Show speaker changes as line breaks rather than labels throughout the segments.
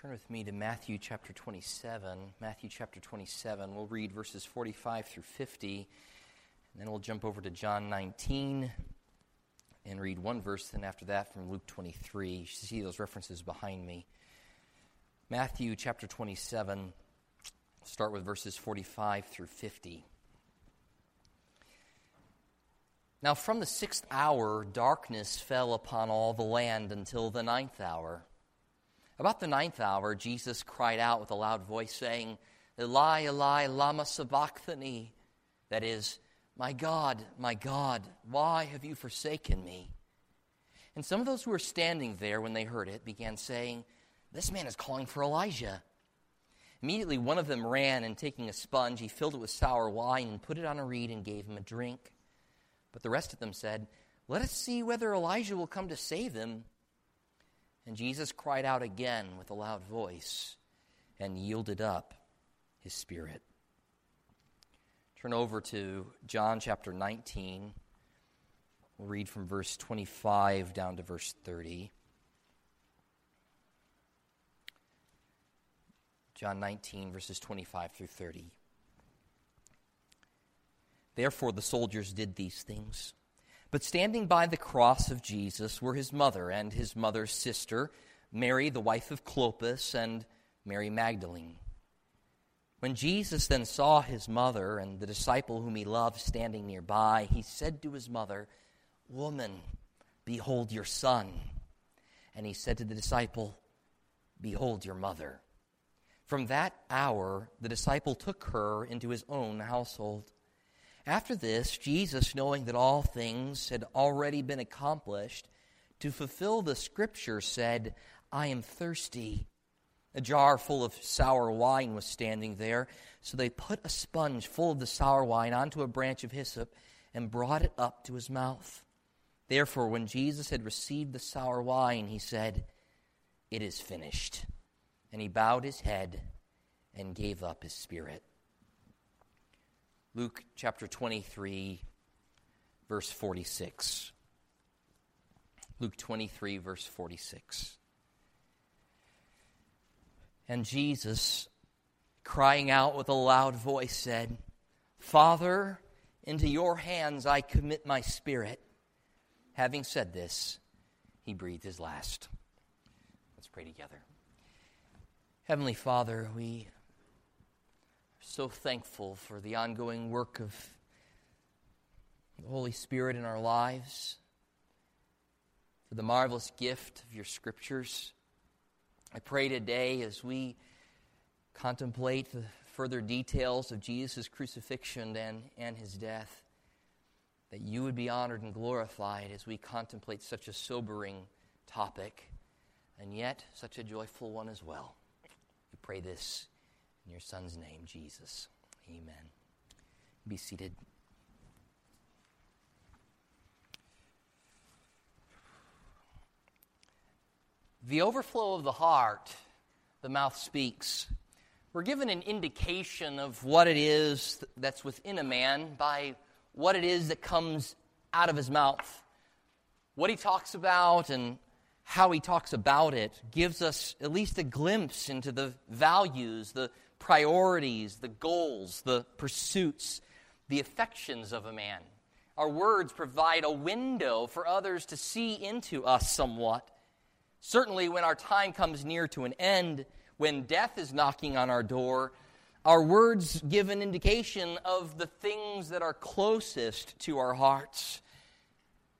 Turn with me to Matthew chapter 27. Matthew chapter 27. We'll read verses 45 through 50, and then we'll jump over to John 19 and read one verse, then after that from Luke 23. You see those references behind me. Matthew chapter 27, start with verses 45 through 50. Now, from the sixth hour, darkness fell upon all the land until the ninth hour. About the ninth hour, Jesus cried out with a loud voice, saying, Eli, Eli, Lama Sabachthani. That is, My God, my God, why have you forsaken me? And some of those who were standing there when they heard it began saying, This man is calling for Elijah. Immediately, one of them ran, and taking a sponge, he filled it with sour wine and put it on a reed and gave him a drink. But the rest of them said, Let us see whether Elijah will come to save him. And Jesus cried out again with a loud voice and yielded up his spirit. Turn over to John chapter 19. We'll read from verse 25 down to verse 30. John 19, verses 25 through 30. Therefore, the soldiers did these things. But standing by the cross of Jesus were his mother and his mother's sister, Mary, the wife of Clopas, and Mary Magdalene. When Jesus then saw his mother and the disciple whom he loved standing nearby, he said to his mother, Woman, behold your son. And he said to the disciple, Behold your mother. From that hour, the disciple took her into his own household. After this, Jesus, knowing that all things had already been accomplished, to fulfill the scripture, said, I am thirsty. A jar full of sour wine was standing there, so they put a sponge full of the sour wine onto a branch of hyssop and brought it up to his mouth. Therefore, when Jesus had received the sour wine, he said, It is finished. And he bowed his head and gave up his spirit. Luke chapter 23, verse 46. Luke 23, verse 46. And Jesus, crying out with a loud voice, said, Father, into your hands I commit my spirit. Having said this, he breathed his last. Let's pray together. Heavenly Father, we so thankful for the ongoing work of the Holy Spirit in our lives, for the marvelous gift of your scriptures. I pray today as we contemplate the further details of Jesus' crucifixion and, and his death, that you would be honored and glorified as we contemplate such a sobering topic, and yet such a joyful one as well. We pray this in your Son's name, Jesus. Amen. Be seated. The overflow of the heart, the mouth speaks. We're given an indication of what it is that's within a man by what it is that comes out of his mouth. What he talks about and how he talks about it gives us at least a glimpse into the values, the priorities, the goals, the pursuits, the affections of a man. Our words provide a window for others to see into us somewhat. Certainly, when our time comes near to an end, when death is knocking on our door, our words give an indication of the things that are closest to our hearts.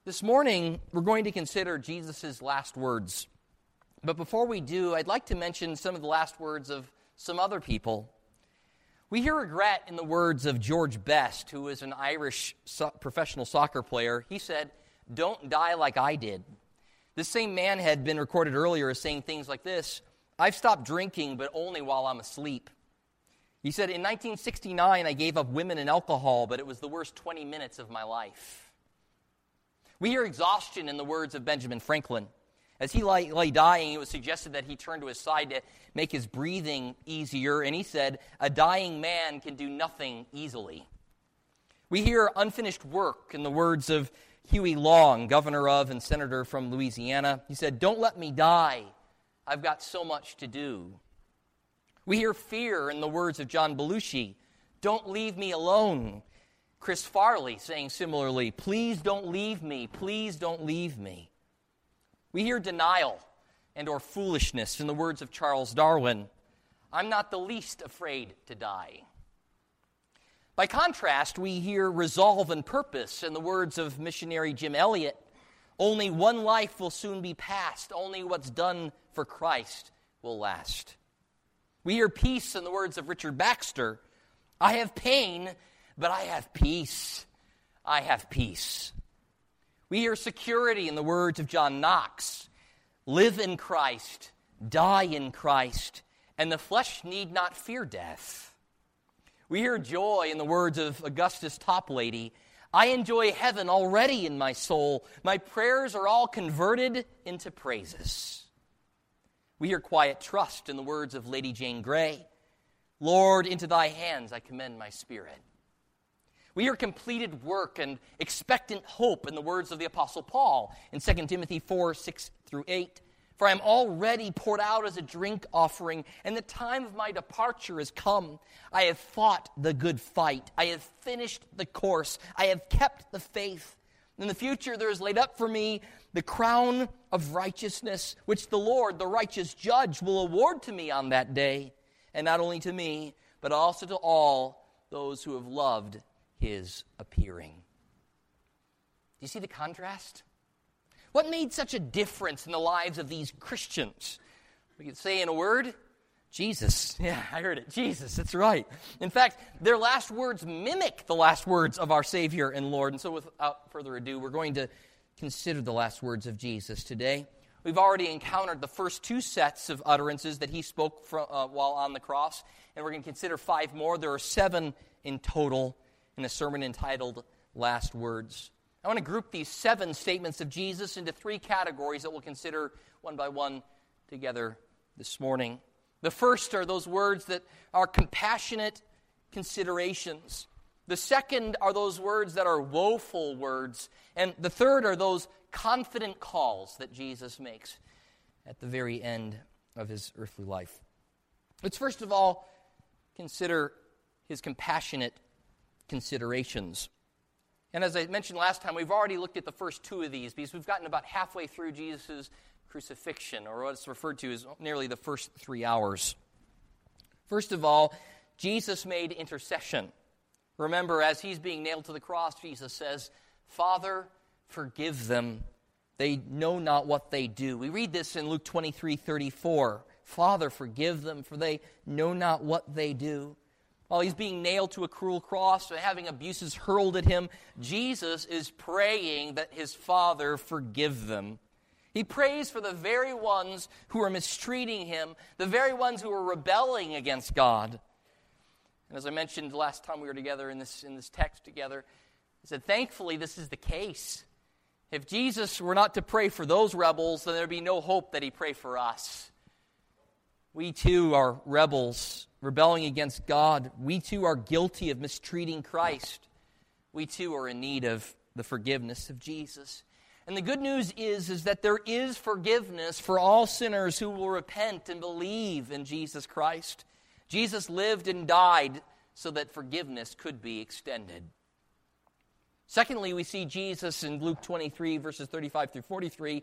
This morning, we're going to consider Jesus' last words. But before we do, I'd like to mention some of the last words of some other people. We hear regret in the words of George Best, who is an Irish so- professional soccer player. He said, Don't die like I did. This same man had been recorded earlier as saying things like this I've stopped drinking, but only while I'm asleep. He said, In 1969, I gave up women and alcohol, but it was the worst 20 minutes of my life. We hear exhaustion in the words of Benjamin Franklin. As he lay, lay, dying, it was suggested that he turn to his side to make his breathing easier, and he said, A dying man can do nothing easily. We hear unfinished work in the words of Huey Long, governor of and senator from Louisiana. He said, Don't let me die. I've got so much to do. We hear fear in the words of John Belushi Don't leave me alone. Chris Farley saying similarly, Please don't leave me. Please don't leave me. We hear denial and or foolishness in the words of Charles Darwin. I'm not the least afraid to die. By contrast, we hear resolve and purpose in the words of missionary Jim Elliot. Only one life will soon be past. Only what's done for Christ will last. We hear peace in the words of Richard Baxter. I have pain, but I have peace. I have peace. We hear security in the words of John Knox. Live in Christ, die in Christ, and the flesh need not fear death. We hear joy in the words of Augustus Toplady. I enjoy heaven already in my soul. My prayers are all converted into praises. We hear quiet trust in the words of Lady Jane Grey. Lord, into thy hands I commend my spirit. We hear completed work and expectant hope in the words of the Apostle Paul in 2 Timothy 4 6 through 8. For I am already poured out as a drink offering, and the time of my departure has come. I have fought the good fight. I have finished the course. I have kept the faith. In the future, there is laid up for me the crown of righteousness, which the Lord, the righteous judge, will award to me on that day, and not only to me, but also to all those who have loved his appearing. Do you see the contrast? What made such a difference in the lives of these Christians? We could say in a word, Jesus. Yeah, I heard it. Jesus, that's right. In fact, their last words mimic the last words of our Savior and Lord. And so, without further ado, we're going to consider the last words of Jesus today. We've already encountered the first two sets of utterances that he spoke from, uh, while on the cross, and we're going to consider five more. There are seven in total in a sermon entitled Last Words. I want to group these seven statements of Jesus into three categories that we'll consider one by one together this morning. The first are those words that are compassionate considerations. The second are those words that are woeful words. And the third are those confident calls that Jesus makes at the very end of his earthly life. Let's first of all consider his compassionate considerations. And as I mentioned last time, we've already looked at the first two of these because we've gotten about halfway through Jesus' crucifixion, or what's referred to as nearly the first three hours. First of all, Jesus made intercession. Remember, as he's being nailed to the cross, Jesus says, Father, forgive them. They know not what they do. We read this in Luke 23 34. Father, forgive them, for they know not what they do. While he's being nailed to a cruel cross, and having abuses hurled at him, Jesus is praying that his Father forgive them. He prays for the very ones who are mistreating him, the very ones who are rebelling against God. And as I mentioned last time we were together in this, in this text together, I said, thankfully, this is the case. If Jesus were not to pray for those rebels, then there'd be no hope that he pray for us. We too are rebels rebelling against God. We too are guilty of mistreating Christ. We too are in need of the forgiveness of Jesus. And the good news is, is that there is forgiveness for all sinners who will repent and believe in Jesus Christ. Jesus lived and died so that forgiveness could be extended. Secondly, we see Jesus in Luke 23, verses 35 through 43,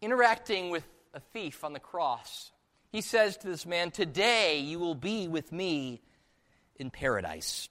interacting with a thief on the cross he says to this man, Today you will be with me in paradise.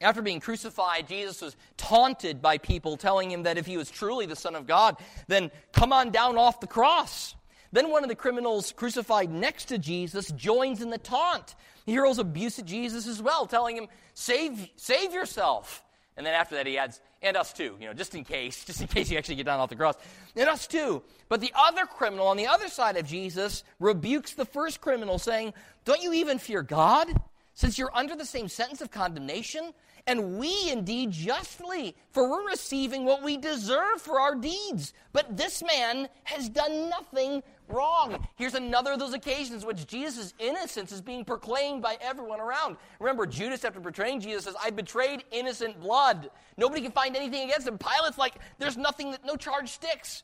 After being crucified, Jesus was taunted by people telling him that if he was truly the Son of God, then come on down off the cross. Then one of the criminals crucified next to Jesus joins in the taunt. He hurls abuse at Jesus as well, telling him, Save, save yourself. And then after that, he adds, and us too, you know, just in case, just in case you actually get down off the cross. And us too. But the other criminal on the other side of Jesus rebukes the first criminal, saying, Don't you even fear God, since you're under the same sentence of condemnation? And we indeed justly, for we're receiving what we deserve for our deeds. But this man has done nothing wrong. Here's another of those occasions which Jesus' innocence is being proclaimed by everyone around. Remember, Judas, after betraying Jesus, says, I betrayed innocent blood. Nobody can find anything against him. Pilate's like, there's nothing, that no charge sticks.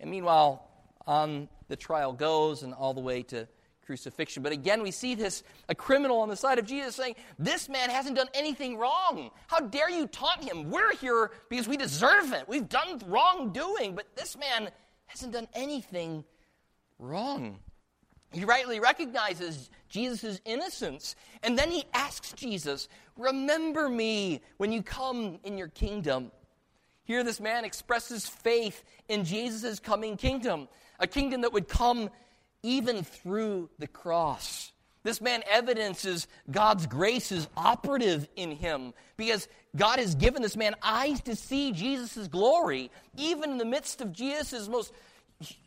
And meanwhile, on the trial goes and all the way to crucifixion. But again, we see this a criminal on the side of Jesus saying, This man hasn't done anything wrong. How dare you taunt him? We're here because we deserve it. We've done wrongdoing, but this man hasn't done anything wrong. He rightly recognizes Jesus' innocence. And then he asks Jesus, Remember me when you come in your kingdom. Here, this man expresses faith in Jesus' coming kingdom, a kingdom that would come even through the cross. This man evidences God's grace is operative in him because God has given this man eyes to see Jesus' glory, even in the midst of Jesus' most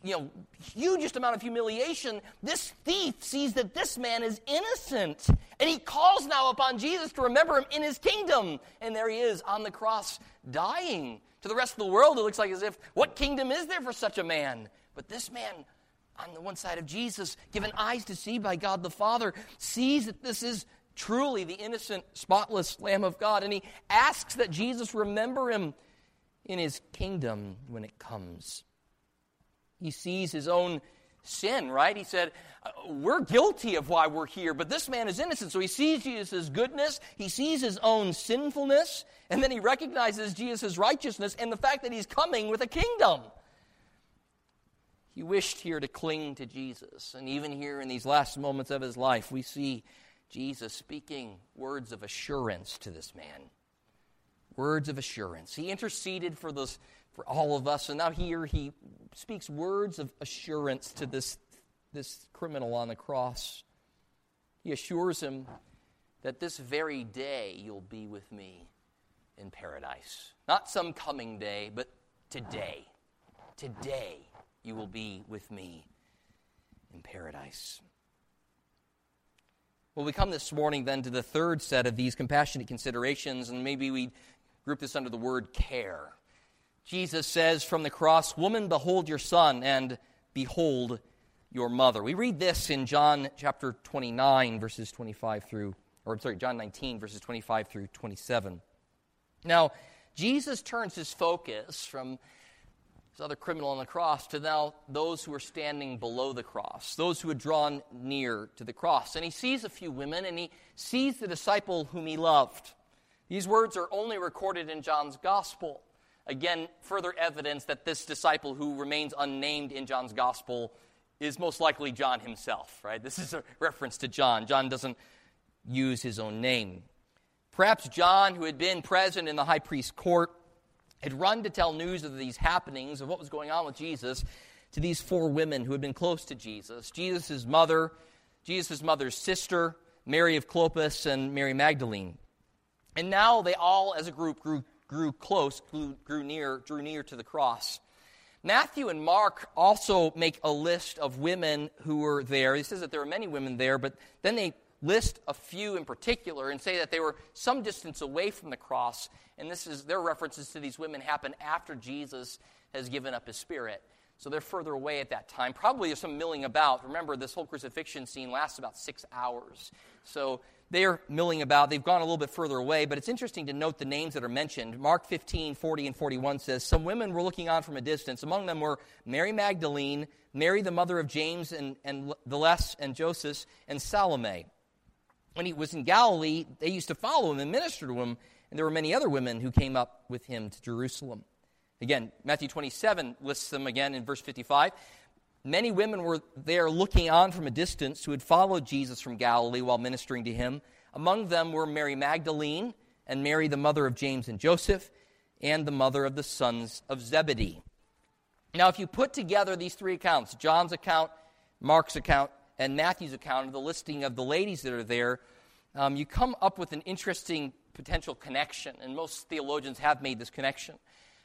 you know, hugest amount of humiliation, this thief sees that this man is innocent. And he calls now upon Jesus to remember him in his kingdom. And there he is on the cross, dying. To the rest of the world, it looks like as if, what kingdom is there for such a man? But this man, on the one side of Jesus, given eyes to see by God the Father, sees that this is truly the innocent, spotless Lamb of God. And he asks that Jesus remember him in his kingdom when it comes. He sees his own sin, right? He said, uh, We're guilty of why we're here, but this man is innocent. So he sees Jesus' goodness, he sees his own sinfulness, and then he recognizes Jesus' righteousness and the fact that he's coming with a kingdom. He wished here to cling to Jesus. And even here in these last moments of his life, we see Jesus speaking words of assurance to this man. Words of assurance. He interceded for those for all of us. And now here he speaks words of assurance to this, this criminal on the cross. He assures him that this very day you'll be with me in paradise. Not some coming day, but today. Today you will be with me in paradise. Well, we come this morning then to the third set of these compassionate considerations, and maybe we group this under the word care. Jesus says from the cross, Woman, behold your son, and behold your mother. We read this in John chapter 29, verses 25 through, or I'm sorry, John 19, verses 25 through 27. Now, Jesus turns his focus from this other criminal on the cross to now those who are standing below the cross, those who had drawn near to the cross. And he sees a few women, and he sees the disciple whom he loved. These words are only recorded in John's gospel. Again, further evidence that this disciple who remains unnamed in John's gospel is most likely John himself, right? This is a reference to John. John doesn't use his own name. Perhaps John, who had been present in the high priest's court, had run to tell news of these happenings, of what was going on with Jesus, to these four women who had been close to Jesus Jesus' mother, Jesus' mother's sister, Mary of Clopas, and Mary Magdalene. And now they all, as a group, grew grew close, grew, grew near, drew near to the cross. Matthew and Mark also make a list of women who were there. He says that there were many women there, but then they list a few in particular and say that they were some distance away from the cross. And this is their references to these women happen after Jesus has given up his spirit. So they're further away at that time. Probably there's some milling about. Remember, this whole crucifixion scene lasts about six hours. So they're milling about. They've gone a little bit further away, but it's interesting to note the names that are mentioned. Mark 15, 40, and 41 says, Some women were looking on from a distance. Among them were Mary Magdalene, Mary, the mother of James and, and the Less and Joseph, and Salome. When he was in Galilee, they used to follow him and minister to him, and there were many other women who came up with him to Jerusalem. Again, Matthew 27 lists them again in verse 55. Many women were there looking on from a distance who had followed Jesus from Galilee while ministering to him. Among them were Mary Magdalene and Mary, the mother of James and Joseph, and the mother of the sons of Zebedee. Now, if you put together these three accounts John's account, Mark's account, and Matthew's account of the listing of the ladies that are there, um, you come up with an interesting potential connection. And most theologians have made this connection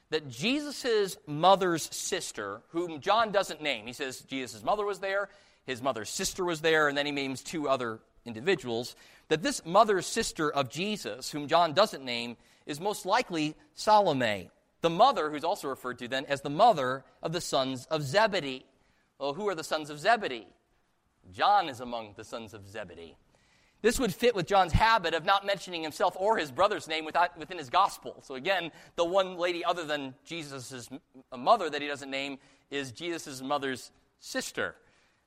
that Jesus' mother's sister, whom John doesn't name, he says Jesus' mother was there, his mother's sister was there, and then he names two other individuals, that this mother's sister of Jesus, whom John doesn't name, is most likely Salome, the mother who's also referred to then as the mother of the sons of Zebedee. Well, who are the sons of Zebedee? John is among the sons of Zebedee. This would fit with John's habit of not mentioning himself or his brother's name without, within his gospel. So, again, the one lady other than Jesus' mother that he doesn't name is Jesus' mother's sister.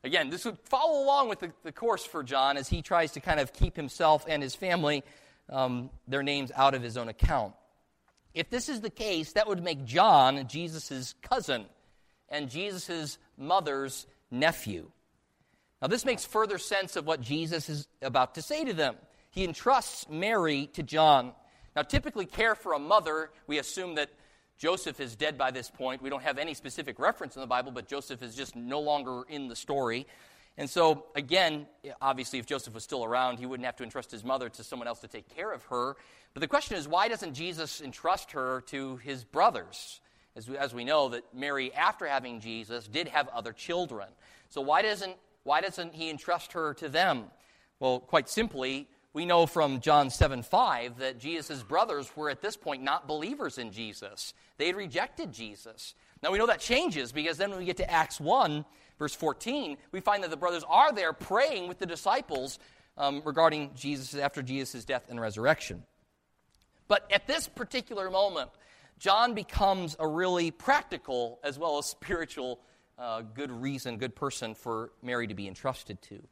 Again, this would follow along with the, the course for John as he tries to kind of keep himself and his family, um, their names out of his own account. If this is the case, that would make John Jesus' cousin and Jesus' mother's nephew. Now, this makes further sense of what Jesus is about to say to them. He entrusts Mary to John. Now, typically, care for a mother, we assume that Joseph is dead by this point. We don't have any specific reference in the Bible, but Joseph is just no longer in the story. And so, again, obviously, if Joseph was still around, he wouldn't have to entrust his mother to someone else to take care of her. But the question is, why doesn't Jesus entrust her to his brothers? As we, as we know, that Mary, after having Jesus, did have other children. So, why doesn't, why doesn't he entrust her to them? Well, quite simply, we know from John 7 5 that Jesus' brothers were at this point not believers in Jesus. They had rejected Jesus. Now we know that changes because then when we get to Acts 1, verse 14, we find that the brothers are there praying with the disciples um, regarding Jesus after Jesus' death and resurrection. But at this particular moment, John becomes a really practical as well as spiritual uh, good reason, good person for Mary to be entrusted to.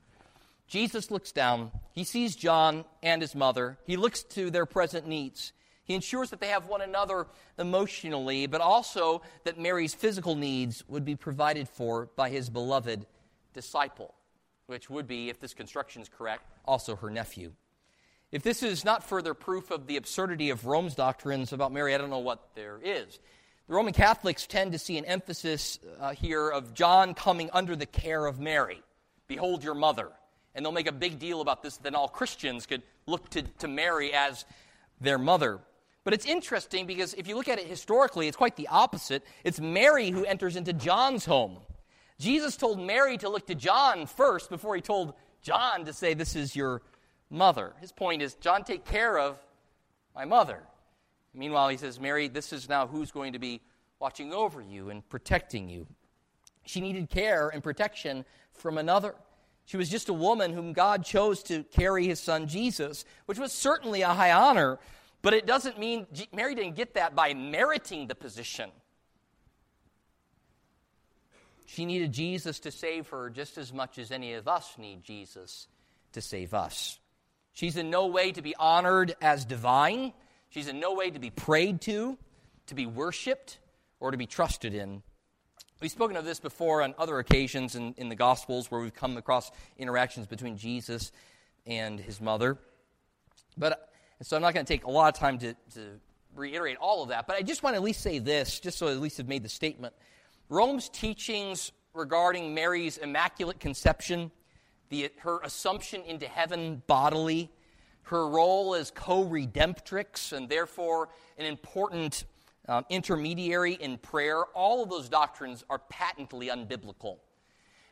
Jesus looks down. He sees John and his mother. He looks to their present needs. He ensures that they have one another emotionally, but also that Mary's physical needs would be provided for by his beloved disciple, which would be, if this construction is correct, also her nephew. If this is not further proof of the absurdity of Rome's doctrines about Mary, I don't know what there is. The Roman Catholics tend to see an emphasis uh, here of John coming under the care of Mary. Behold your mother and they'll make a big deal about this, then all Christians could look to, to Mary as their mother. But it's interesting because if you look at it historically, it's quite the opposite. It's Mary who enters into John's home. Jesus told Mary to look to John first before he told John to say, This is your mother. His point is, John, take care of my mother. Meanwhile, he says, Mary, this is now who's going to be watching over you and protecting you. She needed care and protection from another. She was just a woman whom God chose to carry his son Jesus, which was certainly a high honor, but it doesn't mean Mary didn't get that by meriting the position. She needed Jesus to save her just as much as any of us need Jesus to save us. She's in no way to be honored as divine. She's in no way to be prayed to, to be worshiped, or to be trusted in. We've spoken of this before on other occasions in, in the Gospels where we've come across interactions between Jesus and his mother. But so I'm not going to take a lot of time to, to reiterate all of that, but I just want to at least say this, just so at least have made the statement. Rome's teachings regarding Mary's immaculate conception, the, her assumption into heaven bodily, her role as co redemptrix, and therefore an important um, intermediary in prayer, all of those doctrines are patently unbiblical.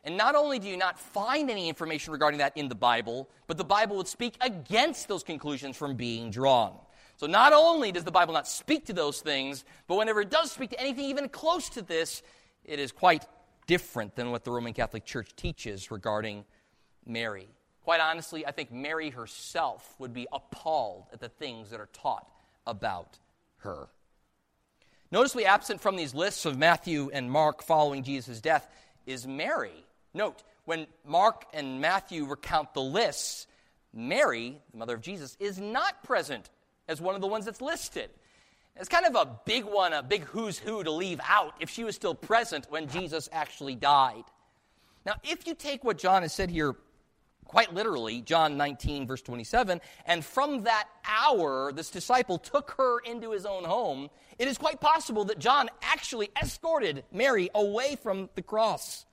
And not only do you not find any information regarding that in the Bible, but the Bible would speak against those conclusions from being drawn. So not only does the Bible not speak to those things, but whenever it does speak to anything even close to this, it is quite different than what the Roman Catholic Church teaches regarding Mary. Quite honestly, I think Mary herself would be appalled at the things that are taught about her. Noticeably absent from these lists of Matthew and Mark following Jesus' death is Mary. Note, when Mark and Matthew recount the lists, Mary, the mother of Jesus, is not present as one of the ones that's listed. It's kind of a big one, a big who's who to leave out if she was still present when Jesus actually died. Now, if you take what John has said here quite literally, John 19, verse 27, and from that hour, this disciple took her into his own home, it is quite possible that John actually escorted Mary away from the cross.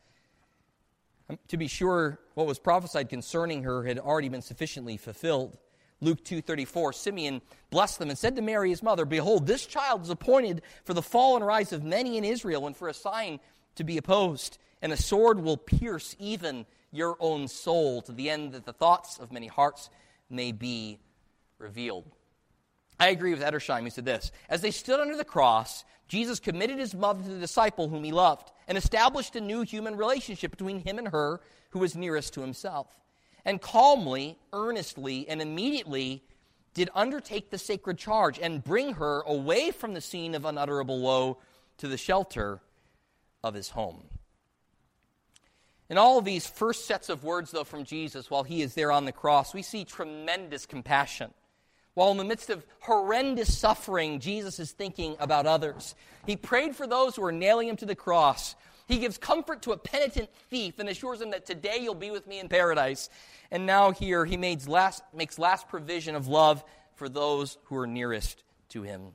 Um, to be sure, what was prophesied concerning her had already been sufficiently fulfilled. Luke 2:34 Simeon blessed them and said to Mary his mother behold this child is appointed for the fall and rise of many in Israel and for a sign to be opposed and a sword will pierce even your own soul to the end that the thoughts of many hearts may be revealed. I agree with Edersheim, who said this As they stood under the cross, Jesus committed his mother to the disciple whom he loved and established a new human relationship between him and her who was nearest to himself. And calmly, earnestly, and immediately did undertake the sacred charge and bring her away from the scene of unutterable woe to the shelter of his home. In all of these first sets of words, though, from Jesus while he is there on the cross, we see tremendous compassion. While in the midst of horrendous suffering, Jesus is thinking about others. He prayed for those who were nailing him to the cross. He gives comfort to a penitent thief and assures him that today you'll be with me in paradise. And now, here, he makes last, makes last provision of love for those who are nearest to him.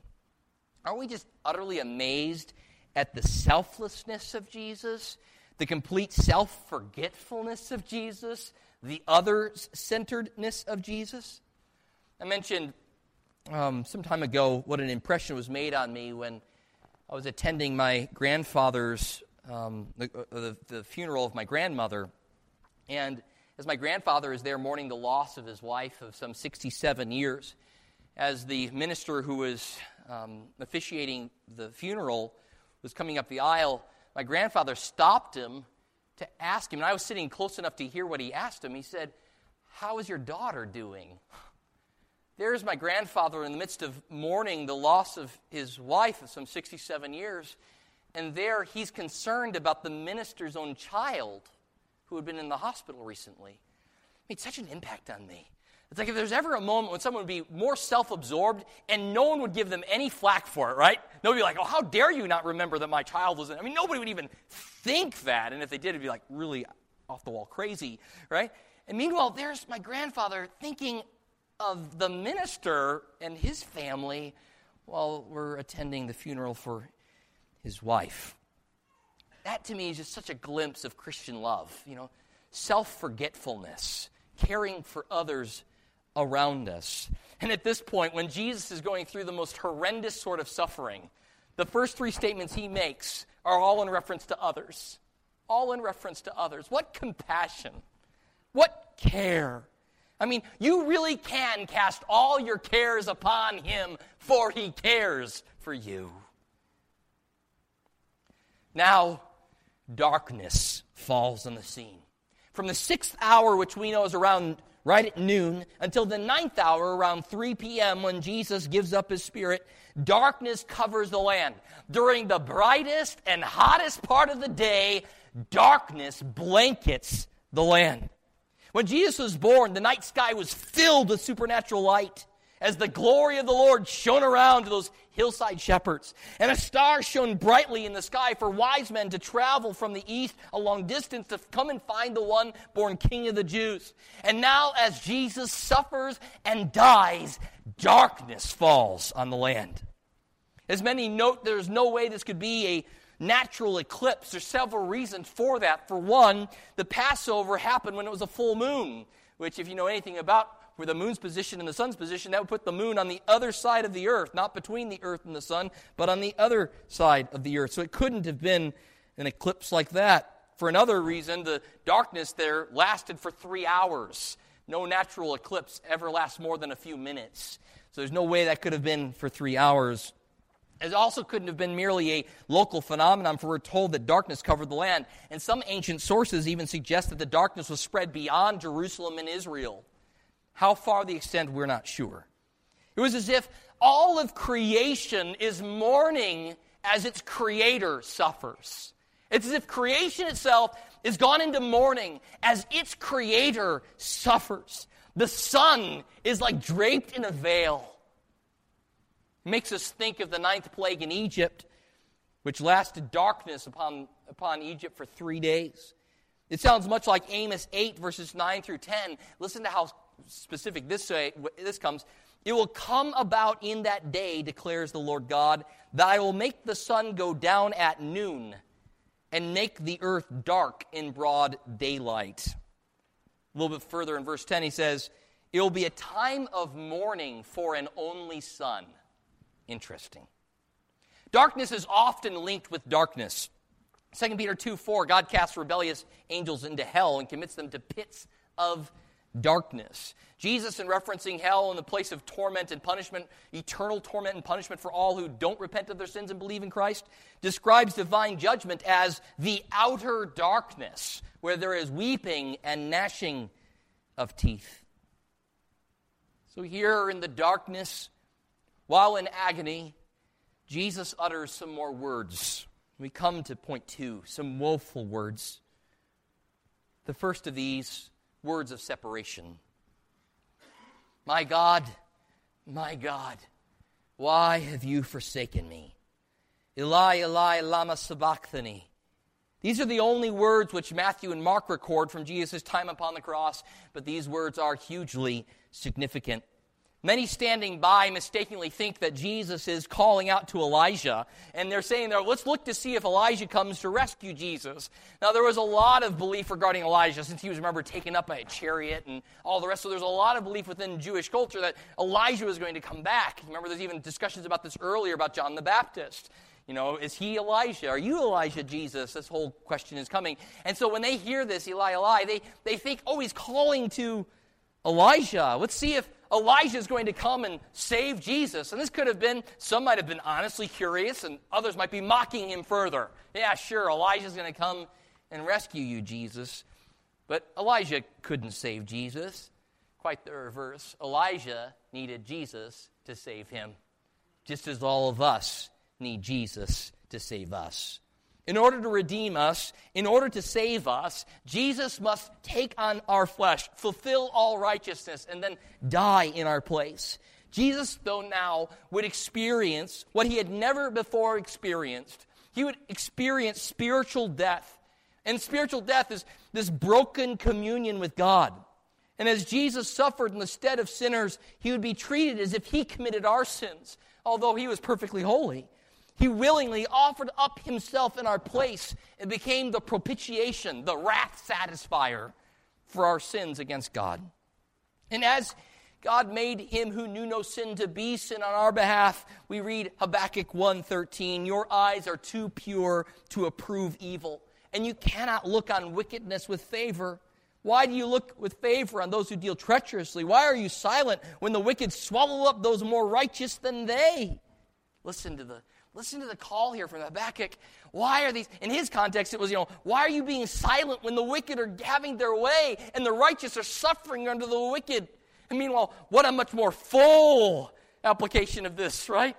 Aren't we just utterly amazed at the selflessness of Jesus? The complete self forgetfulness of Jesus, the others centeredness of Jesus. I mentioned um, some time ago what an impression was made on me when I was attending my grandfather's, um, the, uh, the, the funeral of my grandmother. And as my grandfather is there mourning the loss of his wife of some 67 years, as the minister who was um, officiating the funeral was coming up the aisle, my grandfather stopped him to ask him, and I was sitting close enough to hear what he asked him. He said, How is your daughter doing? There's my grandfather in the midst of mourning the loss of his wife of some 67 years, and there he's concerned about the minister's own child who had been in the hospital recently. It made such an impact on me. It's like if there's ever a moment when someone would be more self absorbed and no one would give them any flack for it, right? Nobody would be like, oh, how dare you not remember that my child was in. I mean, nobody would even think that. And if they did, it'd be like really off the wall crazy, right? And meanwhile, there's my grandfather thinking of the minister and his family while we're attending the funeral for his wife. That to me is just such a glimpse of Christian love, you know, self forgetfulness, caring for others around us. And at this point, when Jesus is going through the most horrendous sort of suffering, the first three statements he makes are all in reference to others. All in reference to others. What compassion! What care! I mean, you really can cast all your cares upon him, for he cares for you. Now, darkness falls on the scene. From the sixth hour, which we know is around right at noon until the ninth hour around 3 p.m. when Jesus gives up his spirit, darkness covers the land. During the brightest and hottest part of the day, darkness blankets the land. When Jesus was born, the night sky was filled with supernatural light as the glory of the Lord shone around to those hillside shepherds. And a star shone brightly in the sky for wise men to travel from the east a long distance to come and find the one born King of the Jews. And now, as Jesus suffers and dies, darkness falls on the land. As many note, there's no way this could be a natural eclipse. There's several reasons for that. For one, the Passover happened when it was a full moon, which, if you know anything about where the moon's position and the sun's position, that would put the moon on the other side of the earth, not between the earth and the sun, but on the other side of the earth. So it couldn't have been an eclipse like that. For another reason, the darkness there lasted for three hours. No natural eclipse ever lasts more than a few minutes. So there's no way that could have been for three hours. It also couldn't have been merely a local phenomenon, for we're told that darkness covered the land. And some ancient sources even suggest that the darkness was spread beyond Jerusalem and Israel. How far the extent, we're not sure. It was as if all of creation is mourning as its creator suffers. It's as if creation itself is gone into mourning as its creator suffers. The sun is like draped in a veil. It makes us think of the ninth plague in Egypt, which lasted darkness upon, upon Egypt for three days. It sounds much like Amos 8, verses 9 through 10. Listen to how specific this, way, this comes. It will come about in that day, declares the Lord God, that I will make the sun go down at noon and make the earth dark in broad daylight. A little bit further in verse 10, he says, It will be a time of mourning for an only son. Interesting. Darkness is often linked with darkness. 2 Peter 2 4, God casts rebellious angels into hell and commits them to pits of darkness. Jesus, in referencing hell and the place of torment and punishment, eternal torment and punishment for all who don't repent of their sins and believe in Christ, describes divine judgment as the outer darkness, where there is weeping and gnashing of teeth. So, here in the darkness, while in agony, Jesus utters some more words. We come to point two some woeful words. The first of these words of separation. My God, my God, why have you forsaken me? Eli, Eli, lama sabachthani. These are the only words which Matthew and Mark record from Jesus' time upon the cross, but these words are hugely significant. Many standing by mistakenly think that Jesus is calling out to Elijah, and they're saying, there, let's look to see if Elijah comes to rescue Jesus. Now, there was a lot of belief regarding Elijah since he was, remember, taken up by a chariot and all the rest. So there's a lot of belief within Jewish culture that Elijah was going to come back. Remember, there's even discussions about this earlier about John the Baptist. You know, is he Elijah? Are you Elijah, Jesus? This whole question is coming. And so when they hear this, Eli, Eli, they, they think, oh, he's calling to Elijah. Let's see if Elijah is going to come and save Jesus. And this could have been, some might have been honestly curious, and others might be mocking him further. Yeah, sure, Elijah's going to come and rescue you, Jesus. But Elijah couldn't save Jesus. Quite the reverse. Elijah needed Jesus to save him, just as all of us need Jesus to save us. In order to redeem us, in order to save us, Jesus must take on our flesh, fulfill all righteousness, and then die in our place. Jesus, though now, would experience what he had never before experienced. He would experience spiritual death. And spiritual death is this broken communion with God. And as Jesus suffered in the stead of sinners, he would be treated as if he committed our sins, although he was perfectly holy. He willingly offered up himself in our place and became the propitiation, the wrath satisfier for our sins against God. And as God made him who knew no sin to be sin on our behalf, we read Habakkuk 1:13, "Your eyes are too pure to approve evil, and you cannot look on wickedness with favor." Why do you look with favor on those who deal treacherously? Why are you silent when the wicked swallow up those more righteous than they? Listen to the Listen to the call here from Habakkuk. Why are these, in his context, it was, you know, why are you being silent when the wicked are having their way and the righteous are suffering under the wicked? And meanwhile, what a much more full application of this, right?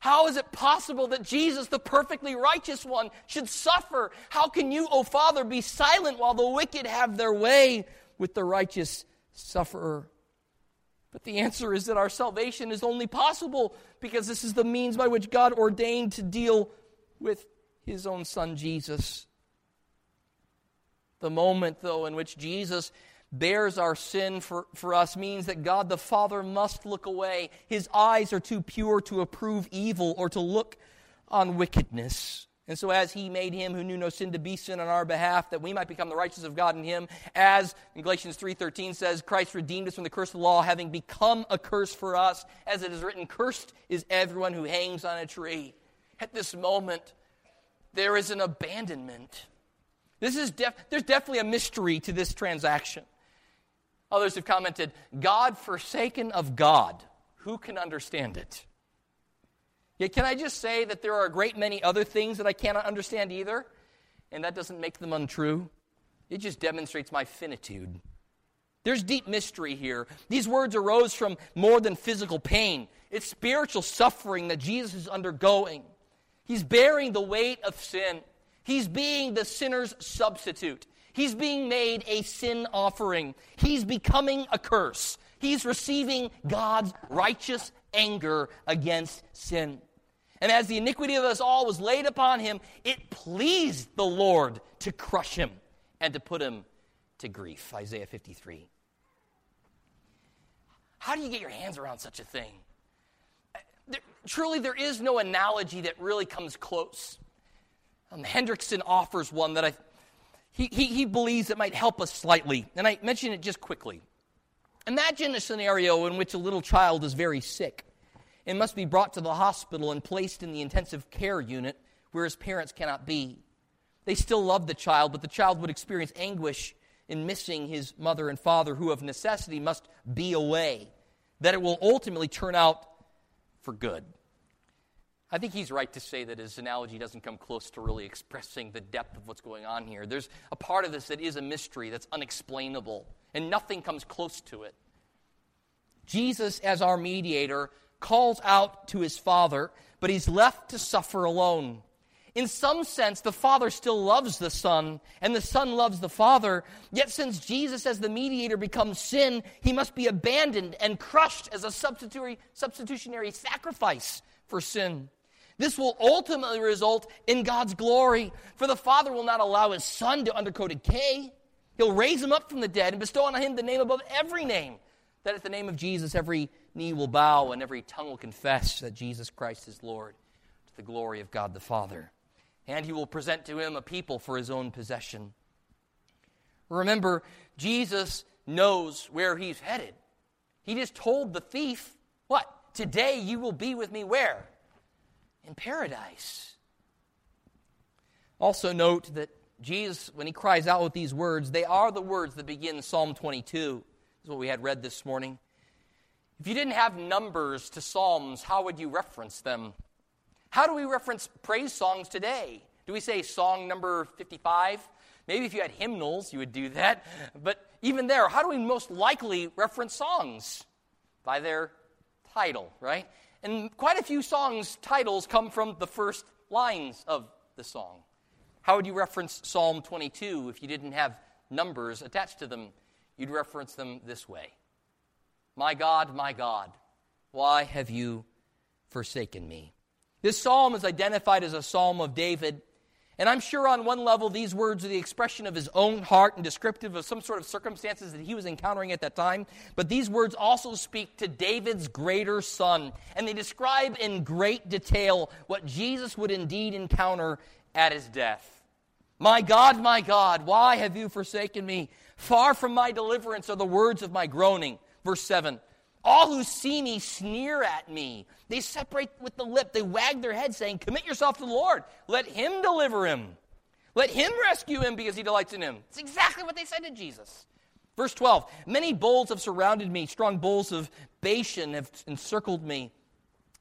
How is it possible that Jesus, the perfectly righteous one, should suffer? How can you, O Father, be silent while the wicked have their way with the righteous sufferer? But the answer is that our salvation is only possible because this is the means by which God ordained to deal with his own son Jesus. The moment, though, in which Jesus bears our sin for, for us means that God the Father must look away. His eyes are too pure to approve evil or to look on wickedness. And so, as he made him who knew no sin to be sin on our behalf, that we might become the righteousness of God in him, as in Galatians 3.13 says, Christ redeemed us from the curse of the law, having become a curse for us, as it is written, Cursed is everyone who hangs on a tree. At this moment, there is an abandonment. This is def- there's definitely a mystery to this transaction. Others have commented, God forsaken of God. Who can understand it? Yet, can I just say that there are a great many other things that I cannot understand either? And that doesn't make them untrue. It just demonstrates my finitude. There's deep mystery here. These words arose from more than physical pain, it's spiritual suffering that Jesus is undergoing. He's bearing the weight of sin, he's being the sinner's substitute. He's being made a sin offering. He's becoming a curse. He's receiving God's righteous anger against sin. And as the iniquity of us all was laid upon him, it pleased the Lord to crush him and to put him to grief. Isaiah 53. How do you get your hands around such a thing? There, truly, there is no analogy that really comes close. Um, Hendriksen offers one that I, he, he, he believes it might help us slightly. And I mention it just quickly. Imagine a scenario in which a little child is very sick and must be brought to the hospital and placed in the intensive care unit where his parents cannot be. They still love the child, but the child would experience anguish in missing his mother and father, who of necessity must be away, that it will ultimately turn out for good. I think he's right to say that his analogy doesn't come close to really expressing the depth of what's going on here. There's a part of this that is a mystery, that's unexplainable, and nothing comes close to it. Jesus, as our mediator, calls out to his father, but he's left to suffer alone. In some sense, the Father still loves the Son, and the Son loves the Father. Yet, since Jesus, as the mediator, becomes sin, he must be abandoned and crushed as a substitutionary sacrifice for sin. This will ultimately result in God's glory, for the Father will not allow his Son to undergo decay. He'll raise him up from the dead and bestow on him the name above every name, that at the name of Jesus every knee will bow and every tongue will confess that Jesus Christ is Lord, to the glory of God the Father and he will present to him a people for his own possession. Remember, Jesus knows where he's headed. He just told the thief, What? Today you will be with me where? In paradise. Also, note that Jesus, when he cries out with these words, they are the words that begin Psalm 22. This is what we had read this morning. If you didn't have numbers to Psalms, how would you reference them? How do we reference praise songs today? Do we say song number 55? Maybe if you had hymnals, you would do that. But even there, how do we most likely reference songs? By their title, right? And quite a few songs' titles come from the first lines of the song. How would you reference Psalm 22 if you didn't have numbers attached to them? You'd reference them this way My God, my God, why have you forsaken me? This psalm is identified as a psalm of David. And I'm sure on one level, these words are the expression of his own heart and descriptive of some sort of circumstances that he was encountering at that time. But these words also speak to David's greater son. And they describe in great detail what Jesus would indeed encounter at his death. My God, my God, why have you forsaken me? Far from my deliverance are the words of my groaning. Verse 7 all who see me sneer at me. They separate with the lip. They wag their head, saying, Commit yourself to the Lord. Let him deliver him. Let him rescue him because he delights in him. It's exactly what they said to Jesus. Verse 12 Many bulls have surrounded me, strong bulls of Bashan have encircled me.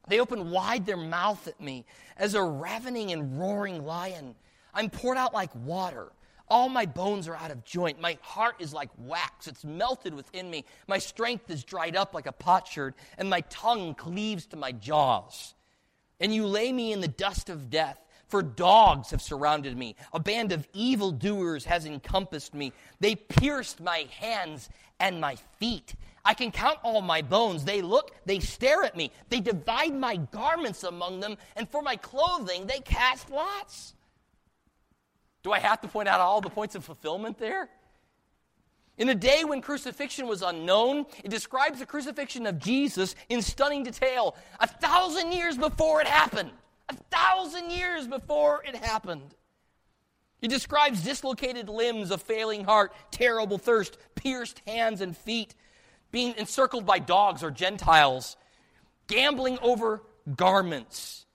They open wide their mouth at me as a ravening and roaring lion. I'm poured out like water. All my bones are out of joint. My heart is like wax. It's melted within me. My strength is dried up like a potsherd, and my tongue cleaves to my jaws. And you lay me in the dust of death, for dogs have surrounded me. A band of evildoers has encompassed me. They pierced my hands and my feet. I can count all my bones. They look, they stare at me. They divide my garments among them, and for my clothing they cast lots. Do I have to point out all the points of fulfillment there? In a day when crucifixion was unknown, it describes the crucifixion of Jesus in stunning detail, a thousand years before it happened. A thousand years before it happened. It describes dislocated limbs, a failing heart, terrible thirst, pierced hands and feet, being encircled by dogs or Gentiles, gambling over garments,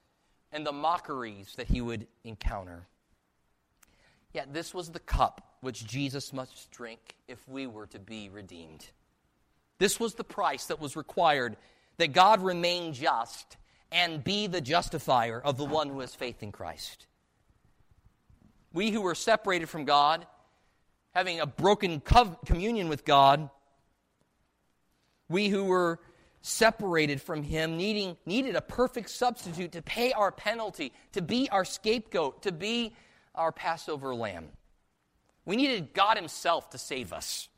and the mockeries that he would encounter. Yet this was the cup which Jesus must drink if we were to be redeemed. This was the price that was required that God remain just and be the justifier of the one who has faith in Christ. We who were separated from God, having a broken communion with God, we who were separated from Him, needing, needed a perfect substitute to pay our penalty, to be our scapegoat, to be our Passover lamb. We needed God Himself to save us.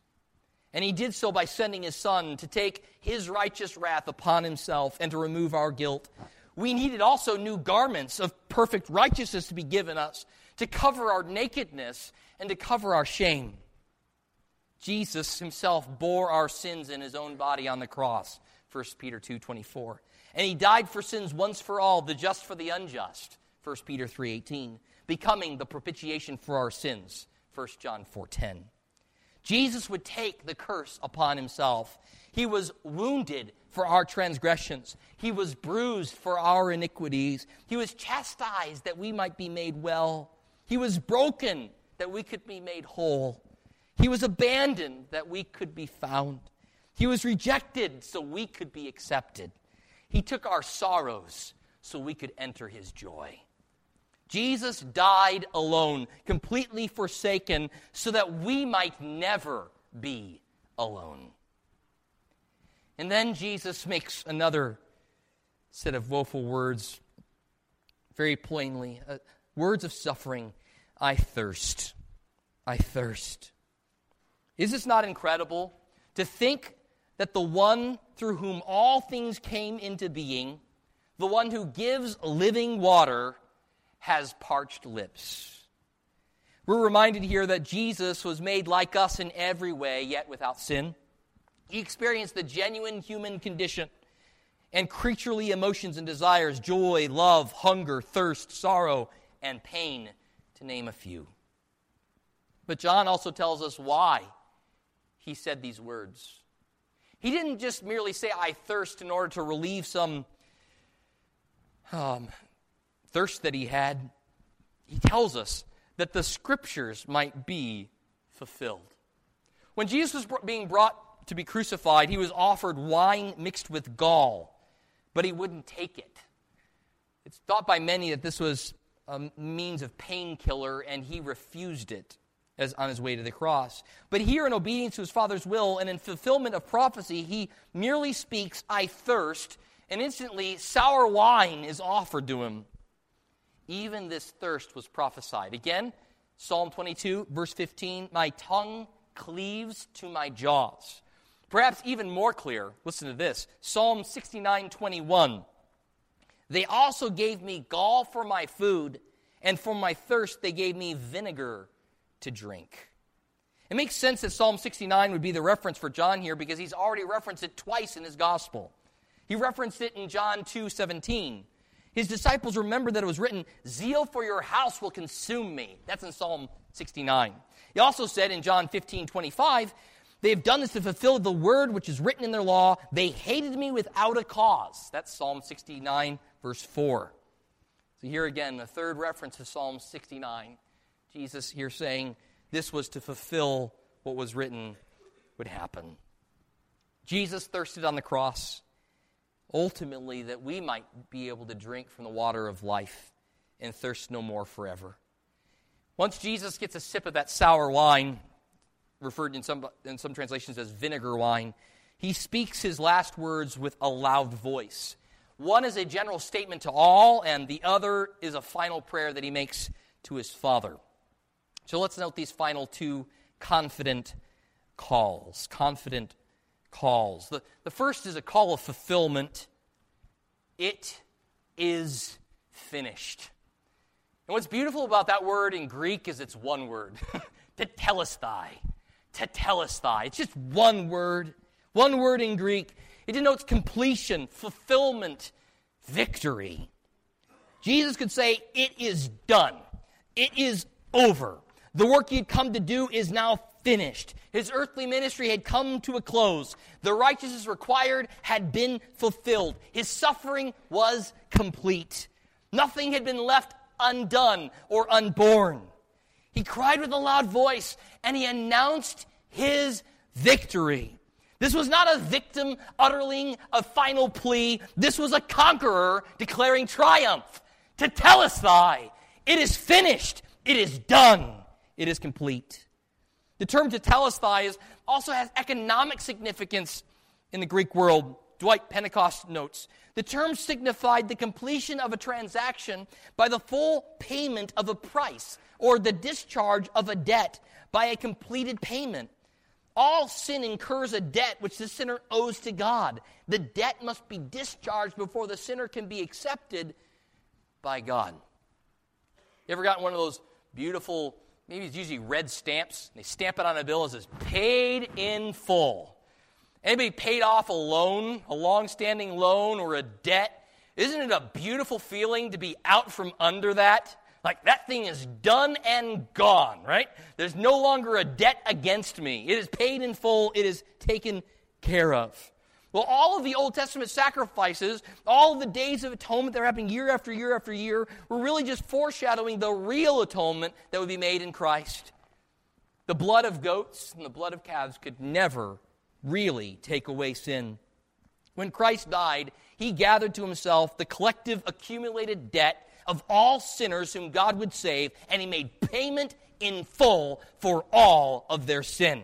And He did so by sending His Son to take His righteous wrath upon Himself and to remove our guilt. We needed also new garments of perfect righteousness to be given us to cover our nakedness and to cover our shame. Jesus himself bore our sins in his own body on the cross, 1 Peter 2:24. And he died for sins once for all, the just for the unjust, 1 Peter 3:18 becoming the propitiation for our sins. 1 John 4:10. Jesus would take the curse upon himself. He was wounded for our transgressions. He was bruised for our iniquities. He was chastised that we might be made well. He was broken that we could be made whole. He was abandoned that we could be found. He was rejected so we could be accepted. He took our sorrows so we could enter his joy. Jesus died alone, completely forsaken, so that we might never be alone. And then Jesus makes another set of woeful words very plainly. Uh, words of suffering I thirst. I thirst. Is this not incredible to think that the one through whom all things came into being, the one who gives living water, has parched lips? We're reminded here that Jesus was made like us in every way, yet without sin. He experienced the genuine human condition and creaturely emotions and desires joy, love, hunger, thirst, sorrow, and pain, to name a few. But John also tells us why he said these words. He didn't just merely say, I thirst in order to relieve some um, thirst that he had. He tells us that the scriptures might be fulfilled. When Jesus was being brought to be crucified, he was offered wine mixed with gall, but he wouldn't take it. It's thought by many that this was a means of painkiller, and he refused it as on his way to the cross. But here, in obedience to his Father's will and in fulfillment of prophecy, he merely speaks, I thirst, and instantly sour wine is offered to him. Even this thirst was prophesied. Again, Psalm 22, verse 15 My tongue cleaves to my jaws. Perhaps even more clear, listen to this Psalm 69, 21. They also gave me gall for my food, and for my thirst they gave me vinegar to drink. It makes sense that Psalm 69 would be the reference for John here because he's already referenced it twice in his gospel. He referenced it in John 2 17. His disciples remembered that it was written, Zeal for your house will consume me. That's in Psalm 69. He also said in John 15 25, They have done this to fulfill the word which is written in their law. They hated me without a cause. That's Psalm 69, verse 4. So here again, the third reference to Psalm 69. Jesus here saying this was to fulfill what was written would happen. Jesus thirsted on the cross, ultimately, that we might be able to drink from the water of life and thirst no more forever. Once Jesus gets a sip of that sour wine, referred in some, in some translations as vinegar wine, he speaks his last words with a loud voice. One is a general statement to all, and the other is a final prayer that he makes to his Father. So let's note these final two confident calls. Confident calls. The, the first is a call of fulfillment. It is finished. And what's beautiful about that word in Greek is it's one word tetelestai. Tetelestai. It's just one word. One word in Greek. It denotes completion, fulfillment, victory. Jesus could say, It is done. It is over. The work had come to do is now finished. His earthly ministry had come to a close. The righteousness required had been fulfilled. His suffering was complete. Nothing had been left undone or unborn. He cried with a loud voice and he announced his victory. This was not a victim uttering a final plea. This was a conqueror declaring triumph. Tetelestai. It is finished. It is done it is complete. The term tetelestai also has economic significance in the Greek world. Dwight Pentecost notes the term signified the completion of a transaction by the full payment of a price or the discharge of a debt by a completed payment. All sin incurs a debt which the sinner owes to God. The debt must be discharged before the sinner can be accepted by God. You ever gotten one of those beautiful maybe it's usually red stamps. They stamp it on a bill and says, paid in full. Anybody paid off a loan, a long-standing loan or a debt? Isn't it a beautiful feeling to be out from under that? Like that thing is done and gone, right? There's no longer a debt against me. It is paid in full. It is taken care of. Well, all of the Old Testament sacrifices, all of the days of atonement that are happening year after year after year, were really just foreshadowing the real atonement that would be made in Christ. The blood of goats and the blood of calves could never really take away sin. When Christ died, he gathered to himself the collective accumulated debt of all sinners whom God would save, and he made payment in full for all of their sin.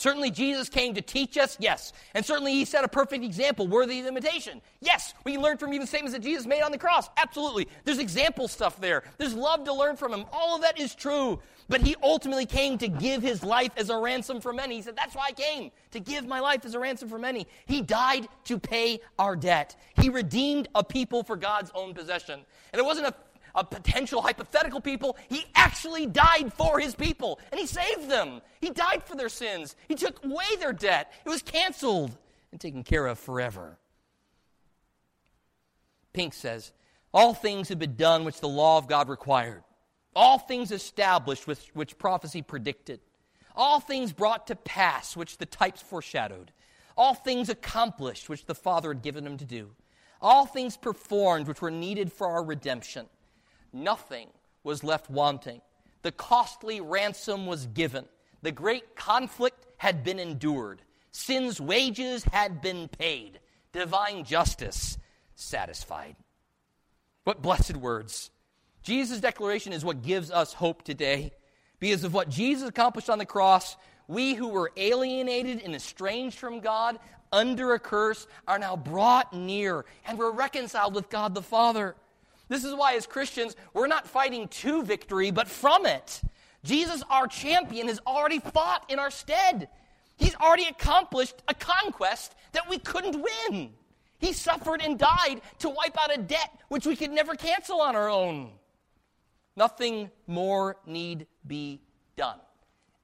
Certainly, Jesus came to teach us, yes. And certainly, he set a perfect example worthy of imitation. Yes, we can learn from even statements that Jesus made on the cross. Absolutely. There's example stuff there, there's love to learn from him. All of that is true. But he ultimately came to give his life as a ransom for many. He said, That's why I came, to give my life as a ransom for many. He died to pay our debt. He redeemed a people for God's own possession. And it wasn't a a potential hypothetical people. He actually died for his people and he saved them. He died for their sins. He took away their debt. It was canceled and taken care of forever. Pink says, All things have been done which the law of God required, all things established which, which prophecy predicted, all things brought to pass which the types foreshadowed, all things accomplished which the Father had given him to do, all things performed which were needed for our redemption nothing was left wanting. The costly ransom was given. The great conflict had been endured. Sin's wages had been paid. Divine justice satisfied. What blessed words. Jesus' declaration is what gives us hope today. Because of what Jesus accomplished on the cross, we who were alienated and estranged from God, under a curse, are now brought near and we're reconciled with God the Father. This is why, as Christians, we're not fighting to victory, but from it. Jesus, our champion, has already fought in our stead. He's already accomplished a conquest that we couldn't win. He suffered and died to wipe out a debt which we could never cancel on our own. Nothing more need be done,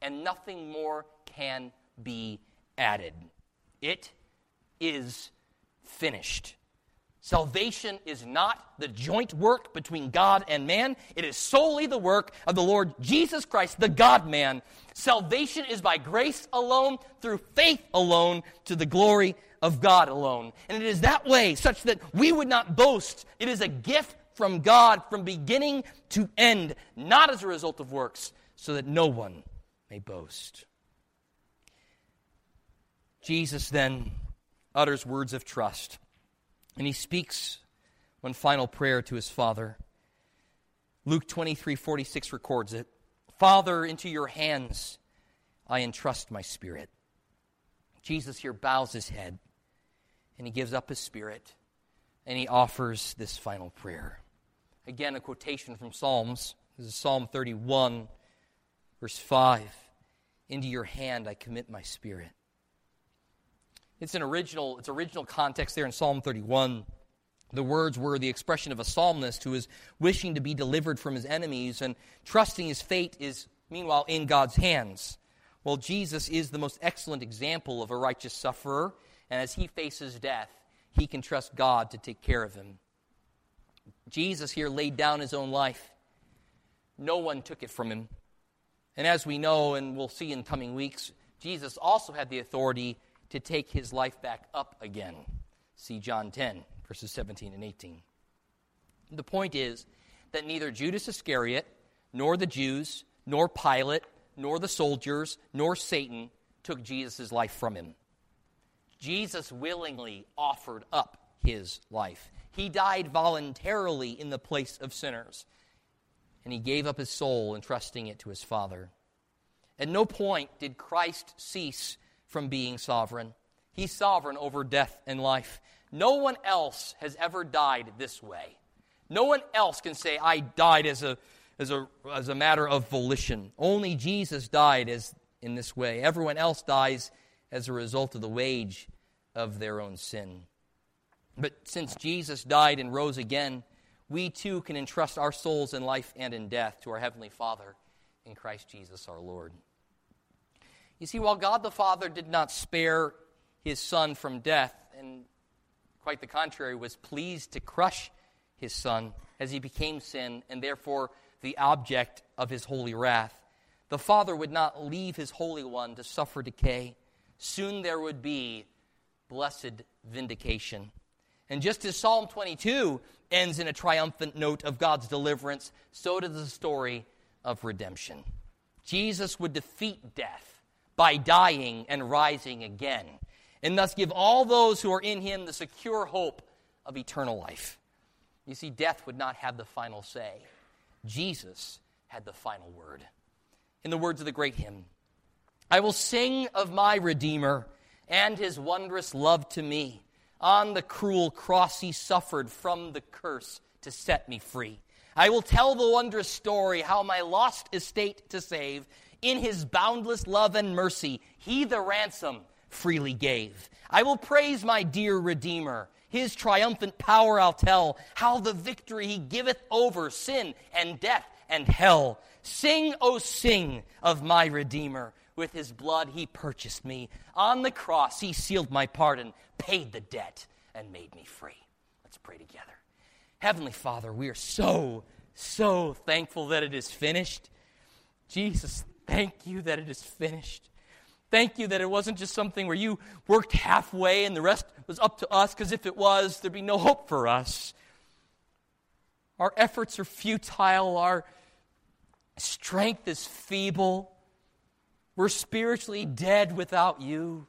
and nothing more can be added. It is finished. Salvation is not the joint work between God and man. It is solely the work of the Lord Jesus Christ, the God man. Salvation is by grace alone, through faith alone, to the glory of God alone. And it is that way, such that we would not boast. It is a gift from God from beginning to end, not as a result of works, so that no one may boast. Jesus then utters words of trust. And he speaks one final prayer to his father. Luke 23 46 records it Father, into your hands I entrust my spirit. Jesus here bows his head and he gives up his spirit and he offers this final prayer. Again, a quotation from Psalms. This is Psalm 31, verse 5. Into your hand I commit my spirit. It's an original, it's original context there in Psalm 31. The words were the expression of a psalmist who is wishing to be delivered from his enemies and trusting his fate is, meanwhile, in God's hands. Well, Jesus is the most excellent example of a righteous sufferer, and as he faces death, he can trust God to take care of him. Jesus here laid down his own life. No one took it from him. And as we know, and we'll see in coming weeks, Jesus also had the authority to take his life back up again. See John 10, verses 17 and 18. The point is that neither Judas Iscariot, nor the Jews, nor Pilate, nor the soldiers, nor Satan took Jesus' life from him. Jesus willingly offered up his life. He died voluntarily in the place of sinners, and he gave up his soul, entrusting it to his Father. At no point did Christ cease from being sovereign. He's sovereign over death and life. No one else has ever died this way. No one else can say, I died as a, as a, as a matter of volition. Only Jesus died as, in this way. Everyone else dies as a result of the wage of their own sin. But since Jesus died and rose again, we too can entrust our souls in life and in death to our Heavenly Father in Christ Jesus our Lord. You see, while God the Father did not spare his Son from death, and quite the contrary, was pleased to crush his Son as he became sin and therefore the object of his holy wrath, the Father would not leave his Holy One to suffer decay. Soon there would be blessed vindication. And just as Psalm 22 ends in a triumphant note of God's deliverance, so does the story of redemption. Jesus would defeat death by dying and rising again, and thus give all those who are in him the secure hope of eternal life. You see, death would not have the final say. Jesus had the final word. In the words of the great hymn, I will sing of my Redeemer and his wondrous love to me. On the cruel cross he suffered from the curse to set me free. I will tell the wondrous story how my lost estate to save. In his boundless love and mercy, he the ransom freely gave. I will praise my dear Redeemer. His triumphant power I'll tell, how the victory he giveth over sin and death and hell. Sing, O sing of my Redeemer. With his blood he purchased me. On the cross he sealed my pardon, paid the debt, and made me free. Let's pray together. Heavenly Father, we are so, so thankful that it is finished. Jesus, thank you that it is finished. Thank you that it wasn't just something where you worked halfway and the rest was up to us, because if it was, there'd be no hope for us. Our efforts are futile, our strength is feeble. We're spiritually dead without you.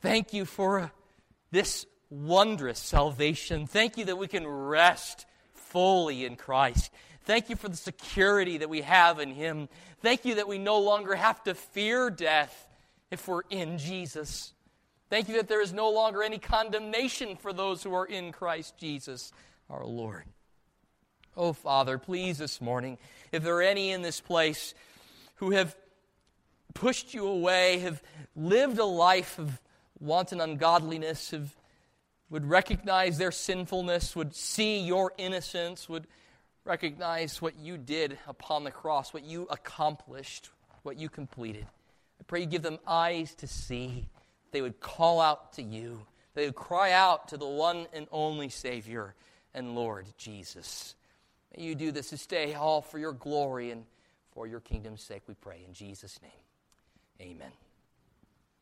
Thank you for uh, this wondrous salvation. Thank you that we can rest fully in Christ. Thank you for the security that we have in Him. Thank you that we no longer have to fear death if we're in Jesus. Thank you that there is no longer any condemnation for those who are in Christ Jesus our Lord. Oh, Father, please this morning, if there are any in this place who have pushed you away, have lived a life of wanton ungodliness, have, would recognize their sinfulness, would see your innocence, would recognize what you did upon the cross, what you accomplished, what you completed. I pray you give them eyes to see. They would call out to you. They would cry out to the one and only Savior and Lord Jesus. May you do this this day all for your glory and for your kingdom's sake, we pray. In Jesus' name, amen.